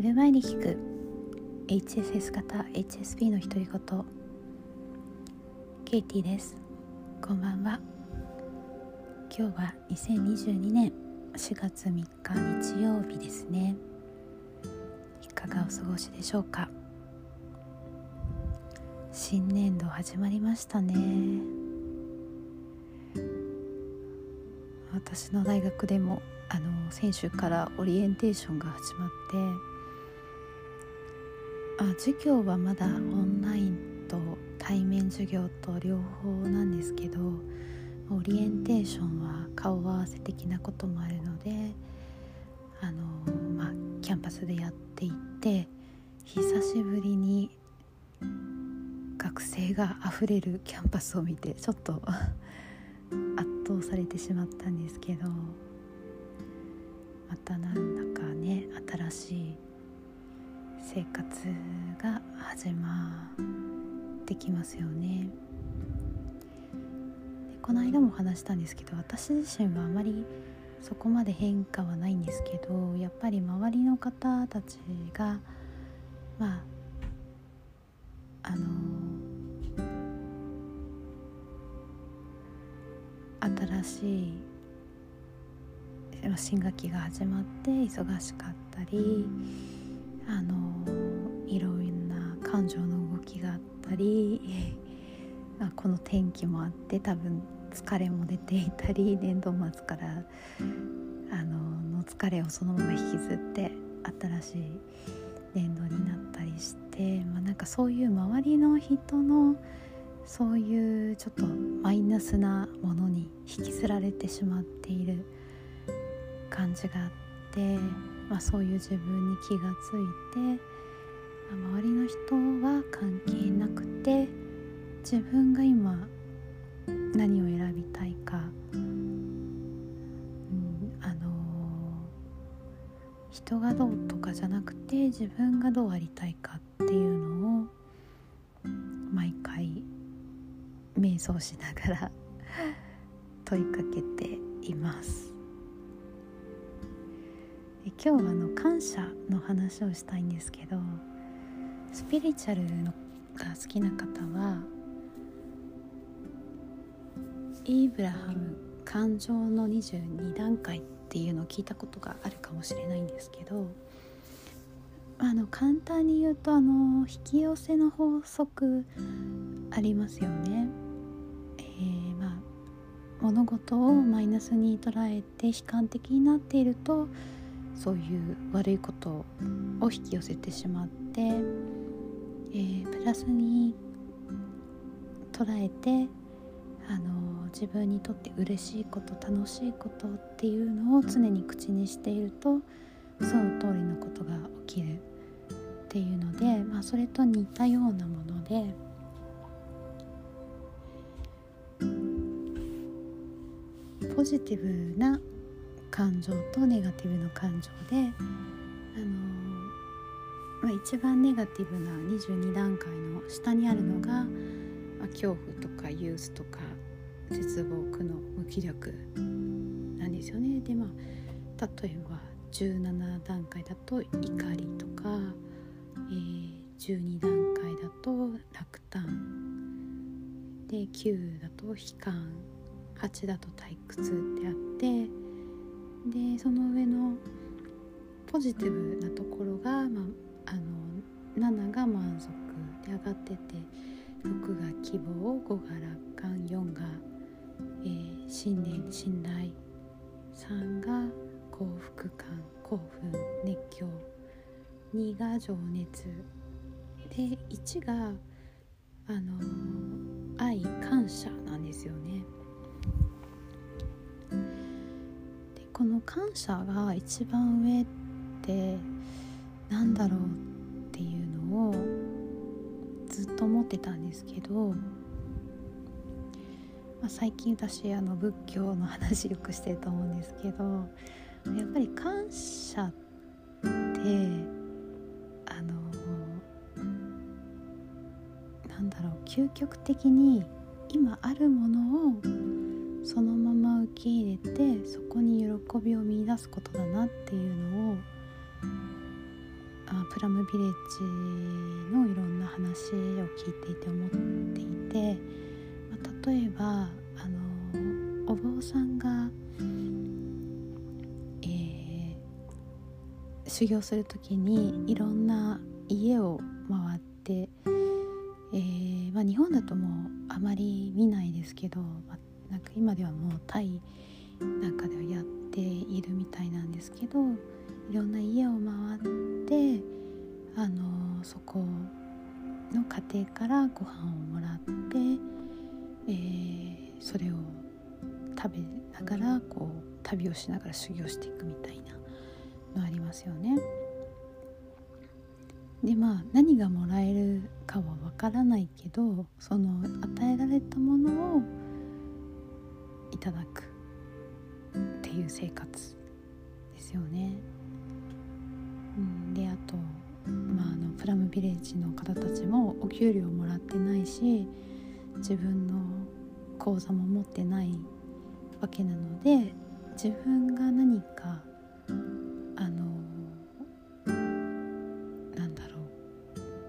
寝る前に聞く。HSS 型 HSP の独り言。ケイティです。こんばんは。今日は2022年4月3日日曜日ですね。いかがお過ごしでしょうか。新年度始まりましたね。私の大学でもあの先週からオリエンテーションが始まってあ授業はまだオンラインと対面授業と両方なんですけどオリエンテーションは顔合わせ的なこともあるのであの、まあ、キャンパスでやっていて久しぶりに学生があふれるキャンパスを見てちょっと 圧倒されてしまったんですけどまたなんだかね新しい生活が始まってきますよね。でこの間も話したんですけど私自身はあまりそこまで変化はないんですけどやっぱり周りの方たちがまああの新しい新学期が始まって忙しかったりあのいろんな感情の動きがあったり あこの天気もあって多分疲れも出ていたり年度末からあのの疲れをそのまま引きずって新しい年度になったりして、まあ、なんかそういう周りの人のそういうちょっとマイナスなものに引きずられてしまっている感じがあって、まあ、そういう自分に気がついて、周りの人は関係なくて自分が今何を選びたいか、うん、あのー、人がどうとかじゃなくて自分がどうありたいかっていうのを毎回瞑想しながら問いかけています。今日はあの感謝の話をしたいんですけどスピリチュアルのが好きな方はイーブラハム感情の22段階っていうのを聞いたことがあるかもしれないんですけどあの簡単に言うとあの引き寄せの法則ありますよね。え、ま物事をマイナスに捉えて悲観的になっているとそういう悪いことを引き寄せてしまって、えー、プラスに捉えてあの自分にとって嬉しいこと楽しいことっていうのを常に口にしているとその通りのことが起きるっていうので、まあ、それと似たようなもので。ポジティブな感情とネガティブな感情で、あのまあ、一番ネガティブな22段階の下にあるのが、まあ、恐怖とか憂鬱とか絶望苦悩無気力なんですよね。でまあ例えば17段階だと怒りとか、えー、12段階だと落胆で9だと悲観8だと退屈ってあってでその上のポジティブなところが、まあ、あの7が満足で上がってて6が希望5が楽観4が、えー、信念信頼3が幸福感興奮熱狂2が情熱で1があの愛感謝なんですよね。感謝が一番上ってなんだろうっていうのをずっと思ってたんですけど、まあ、最近私あの仏教の話よくしてると思うんですけどやっぱり感謝ってあのなんだろう究極的に今あるものをそのまま受け入れてそこに喜びを見いだすことだなっていうのをあプラムビレッジのいろんな話を聞いていて思っていて、まあ、例えばあのお坊さんが、えー、修行する時にいろんな家を回って、えーまあ、日本だともうあまり見ないですけど、まあ、なんか今ではもうタイなんかではやっているみたいなんですけどいろんな家を回ってあのそこの家庭からご飯をもらって、えー、それを食べながらこう旅をしながら修行していくみたいなのありますよね。でまあ何がもらえるかはわからないけどその与えられたものをいただく。っていう生活ですよね。うん、であと、まあ、あのプラムビレッジの方たちもお給料もらってないし自分の口座も持ってないわけなので自分が何かあのなんだろ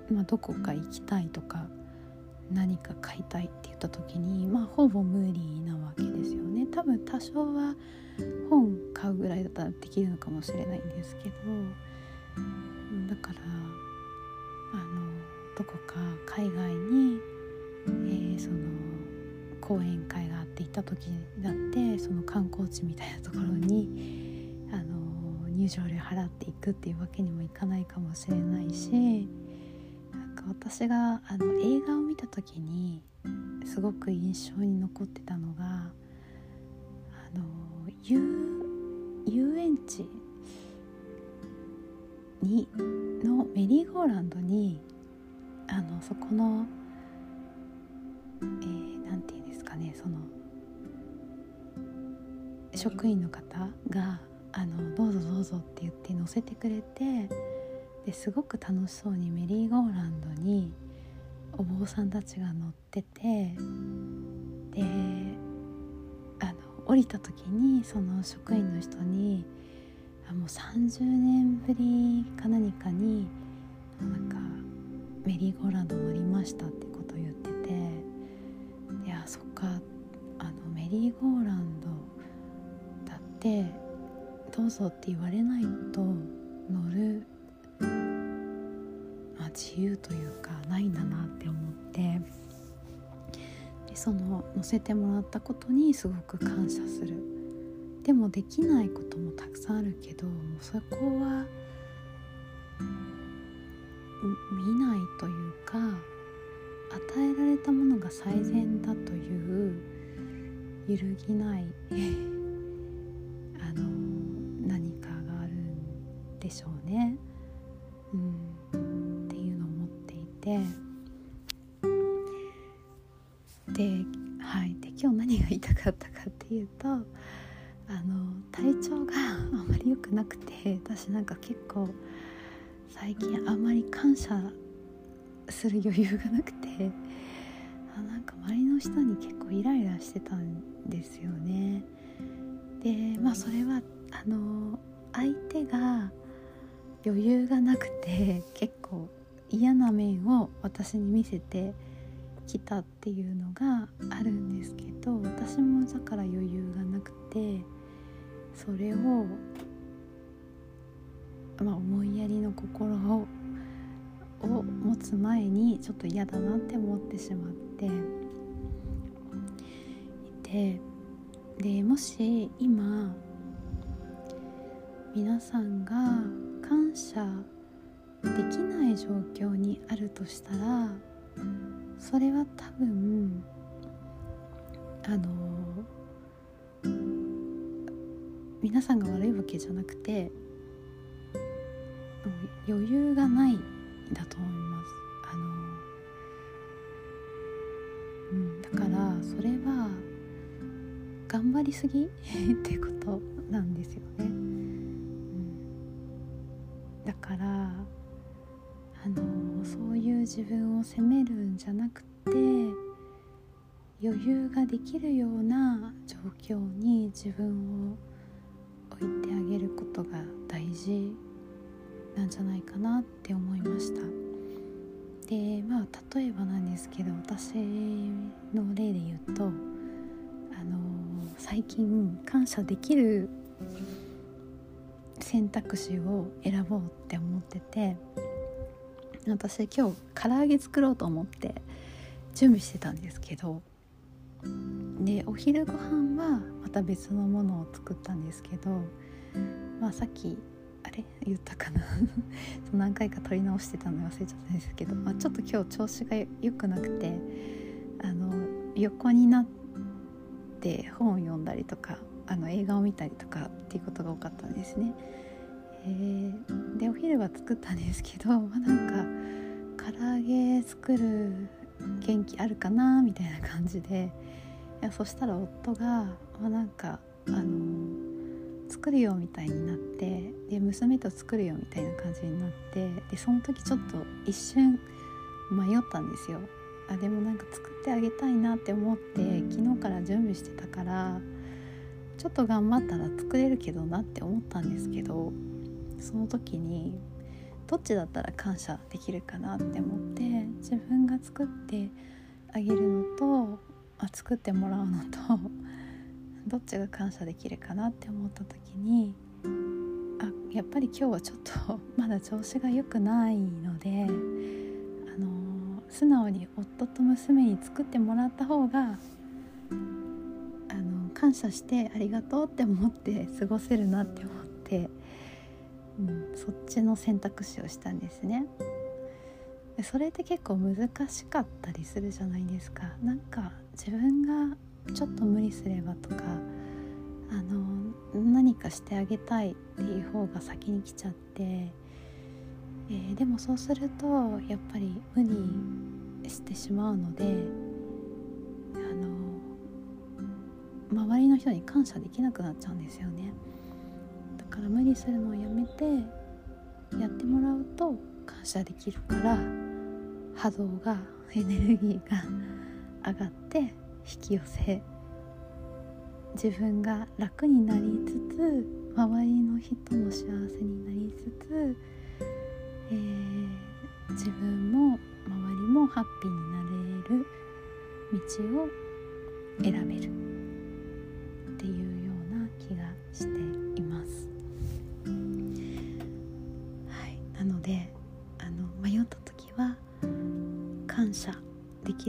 う、まあ、どこか行きたいとか何か買いたいって言った時にまあほぼ無理なわけ多分多少は本買うぐらいだったらできるのかもしれないんですけどだからあのどこか海外に、えー、その講演会があって行った時だってその観光地みたいなところにあの入場料払っていくっていうわけにもいかないかもしれないしなんか私があの映画を見た時にすごく印象に残ってたのが遊遊園地にのメリーゴーランドにあのそこの何、えー、て言うんですかねその職員の方があの「どうぞどうぞ」って言って乗せてくれてですごく楽しそうにメリーゴーランドにお坊さんたちが乗っててで降りた時にその職員の人にあもう30年ぶりか何かになんかメリーゴーランド乗りましたってことを言ってていやそっかあのメリーゴーランドだってどうぞって言われないと乗る、まあ、自由というかないんだなって思って。その乗せてもらったことにすごく感謝する。でもできないこともたくさんあるけどそこは見ないというか与えられたものが最善だという揺るぎない あの何かがあるんでしょうね、ったかっていうとあの体調があまり良くなくて私なんか結構最近あんまり感謝する余裕がなくてあなんか周りの人に結構イライラしてたんですよね。でまあそれはあの相手が余裕がなくて結構嫌な面を私に見せてきたっていうのがあるんですけど私もだから余裕がなくてそれを、まあ、思いやりの心をを持つ前にちょっと嫌だなって思ってしまっていてでもし今皆さんが感謝できない状況にあるとしたらそれは多分あの皆さんが悪いわけじゃなくて余裕がないだと思います。あの、うん、だからそれは頑張りすぎ？ってことなんですよね、うん、だからあの自分を責めるんじゃなくて余裕ができるような状況に自分を置いてあげることが大事なんじゃないかなって思いました。でまあ例えばなんですけど私の例で言うとあの最近感謝できる選択肢を選ぼうって思ってて私今日唐揚げ作ろうと思って準備してたんですけどでお昼ご飯はまた別のものを作ったんですけど、まあ、さっきあれ？言ったかな？何回か撮り直してたの忘れちゃったんですけど、まあ、ちょっと今日調子が良くなくてあの横になって本を読んだりとかあの映画を見たりとかっていうことが多かったんですね。でお昼は作ったんですけど、まあ、なんか唐揚げ作る元気あるかなみたいな感じでいやそしたら夫が、まあ、なんかあの作るよみたいになってで娘と作るよみたいな感じになってでその時ちょっと一瞬迷ったんですよ。あでもなんか作ってあげたいなって思って昨日から準備してたからちょっと頑張ったら作れるけどなって思ったんですけどその時にどっちだったら感謝できるかなって思って自分が作ってあげるのとあ作ってもらうのと どっちが感謝できるかなって思った時にあやっぱり今日はちょっと まだ調子が良くないので、あの素直に夫と娘に作ってもらった方があの感謝してありがとうって思って過ごせるなって思って。うん、そっちの選択肢をしたんですねでそれって結構難しかったりするじゃないですかなんか自分がちょっと無理すればとかあの何かしてあげたいっていう方が先に来ちゃって、えー、でもそうするとやっぱり無理してしまうのであの周りの人に感謝できなくなっちゃうんですよね。から無理するのをやめてやってもらうと感謝できるから波動がエネルギーが上がって引き寄せ自分が楽になりつつ周りの人も幸せになりつつ、えー、自分も周りもハッピーになれる道を選べる。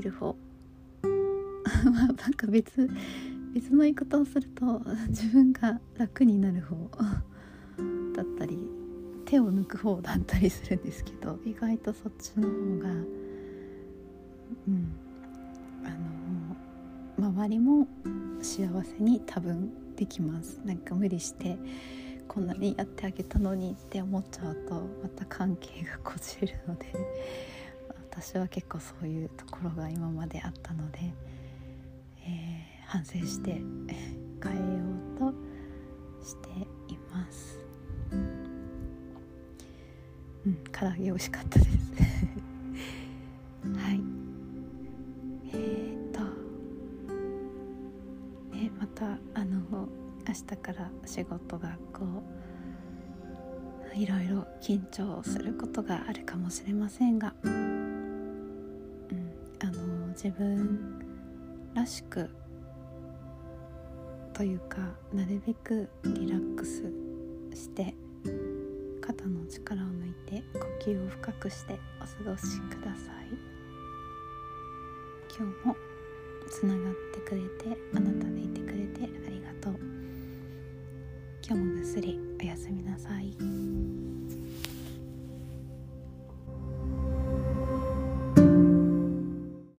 る方。まあなんか別別の言い方をすると 自分が楽になる方 だったり手を抜く方だったりするんですけど意外とそっちの方がうん。あの周りも幸せに多分できます。なんか無理してこんなにやってあげたのにって思っちゃうとまた関係がこじれるので。私は結構そういうところが今まであったので、えー、反省して 変えようとしています。うん唐揚げ美味しかったです。はい。えー、っとねまたあの明日から仕事学校いろいろ緊張することがあるかもしれませんが自分らしくというかなるべくリラックスして肩の力を抜いて呼吸を深くしてお過ごしください。今日もつながってくれてあなたでいてくれてありがとう。今日もぐっすりおやすみなさい。